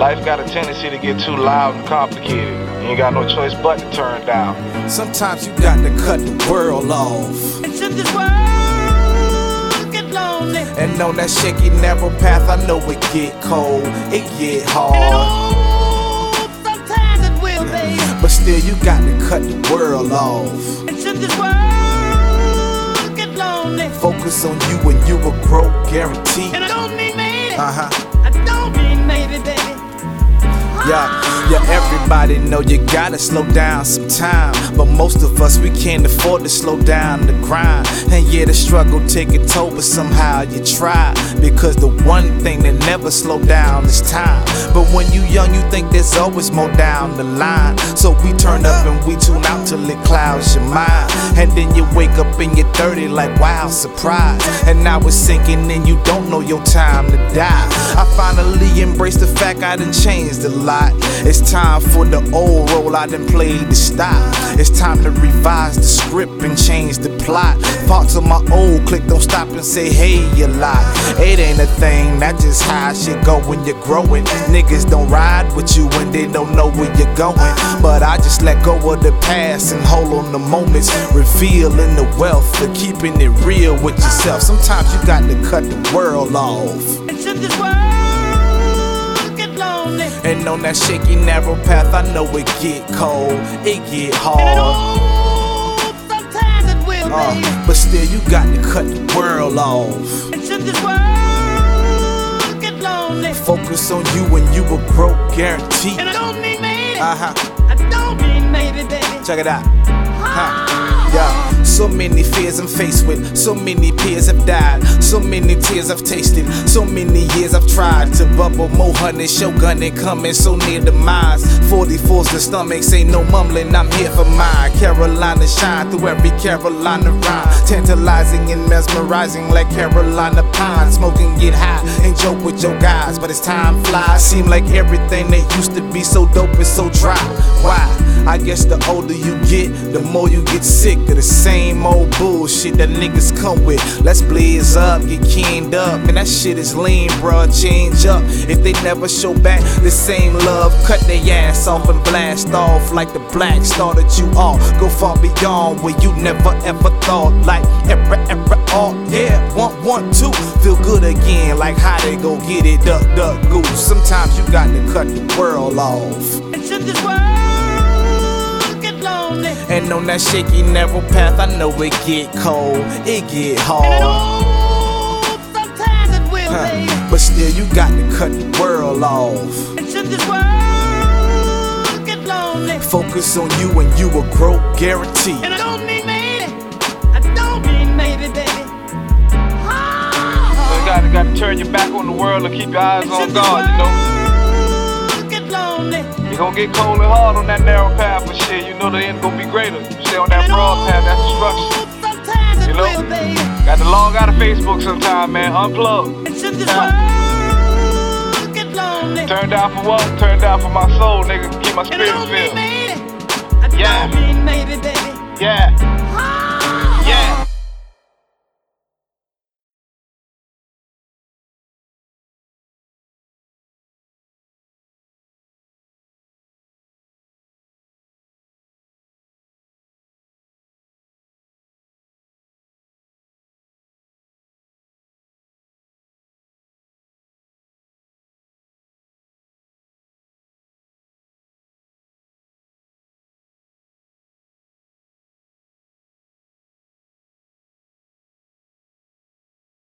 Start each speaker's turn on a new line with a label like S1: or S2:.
S1: Life got a tendency to get too loud and complicated. You ain't got no choice but to turn down.
S2: Sometimes you got to cut the world off.
S3: And should this world get lonely?
S2: And on that shaky narrow path, I know it get cold, it get
S3: And
S2: hard.
S3: oh, sometimes it will, baby.
S2: But still, you got to cut the world off.
S3: And should this world get lonely?
S2: Focus on you and you will grow, guaranteed.
S3: And I don't mean maybe.
S2: Uh huh.
S3: I don't mean maybe, baby.
S2: Yeah, yeah, everybody know you gotta slow down sometime. But most of us, we can't afford to slow down the grind. And yeah, the struggle take a toll, but somehow you try. Because the one thing that never slow down is time. But when you young, you think there's always more down the line. So we turn up and we tune out till it clouds your mind. And then you wake up in your 30 like wow, surprise. And now it's sinking and you don't know your time to die. I finally embrace the fact I done changed a lot. It's time for the old role I done played to stop. It's time to revise the script and change the plot. Parts of my old clique don't stop and say hey a lot. It ain't a thing, that's just how shit go when you're growing. Niggas don't ride with you when they don't know where you're going. But I just let go of the past and hold on the moments, revealing the wealth of keeping it real with yourself. Sometimes you got to cut the world off.
S3: Should this world get lonely?
S2: And on that shaky narrow path, I know it get cold, it get hard. Uh, but still, you got to cut the world off.
S3: Should this world get lonely?
S2: Focus on you and you will grow, guaranteed.
S3: And I don't mean maybe.
S2: Uh huh.
S3: I don't mean maybe, baby.
S2: Check it out. Huh. So many fears I'm faced with. So many peers have died. So many tears I've tasted. So many years I've tried to bubble more honey, shogun and coming so near demise. 44s the stomachs, ain't no mumbling. I'm here for mine. Carolina shine through every Carolina rhyme. Tantalizing and mesmerizing like Carolina pine. Smoking, get high and joke with your guys. But as time flies, seem like everything that used to be so dope is so dry. Why? I guess the older you get, the more you get sick of the same old bullshit that niggas come with. Let's blaze up, get keened up, and that shit is lean, bruh. Change up. If they never show back the same love, cut their ass off and blast off like the black started you off. Go far beyond where you never ever thought. Like ever, ever, all yeah. One, one, two, feel good again. Like how they go get it, duck, duck, goose. Sometimes you got to cut the world off.
S3: Should this world?
S2: And on that shaky narrow path, I know it get cold, it get
S3: And
S2: hard.
S3: oh, sometimes it will,
S2: Huh. But still, you got to cut the world off.
S3: Should this world get lonely?
S2: Focus on you and you will grow, guaranteed.
S3: And I don't mean maybe. I don't mean maybe, baby.
S1: So you gotta, gotta turn your back on the world and keep your eyes on God, you know?
S3: know. Get lonely.
S1: Gonna get cold and hard on that narrow path, but shit, you know the end gonna be greater. You stay on that broad path, that's destruction. You know? Got to log out of Facebook sometime, man. Unplug.
S3: Should this
S1: Yeah.
S3: world get lonely?
S1: Turn down for what? Turn down for my soul, nigga. Keep my spirit filled.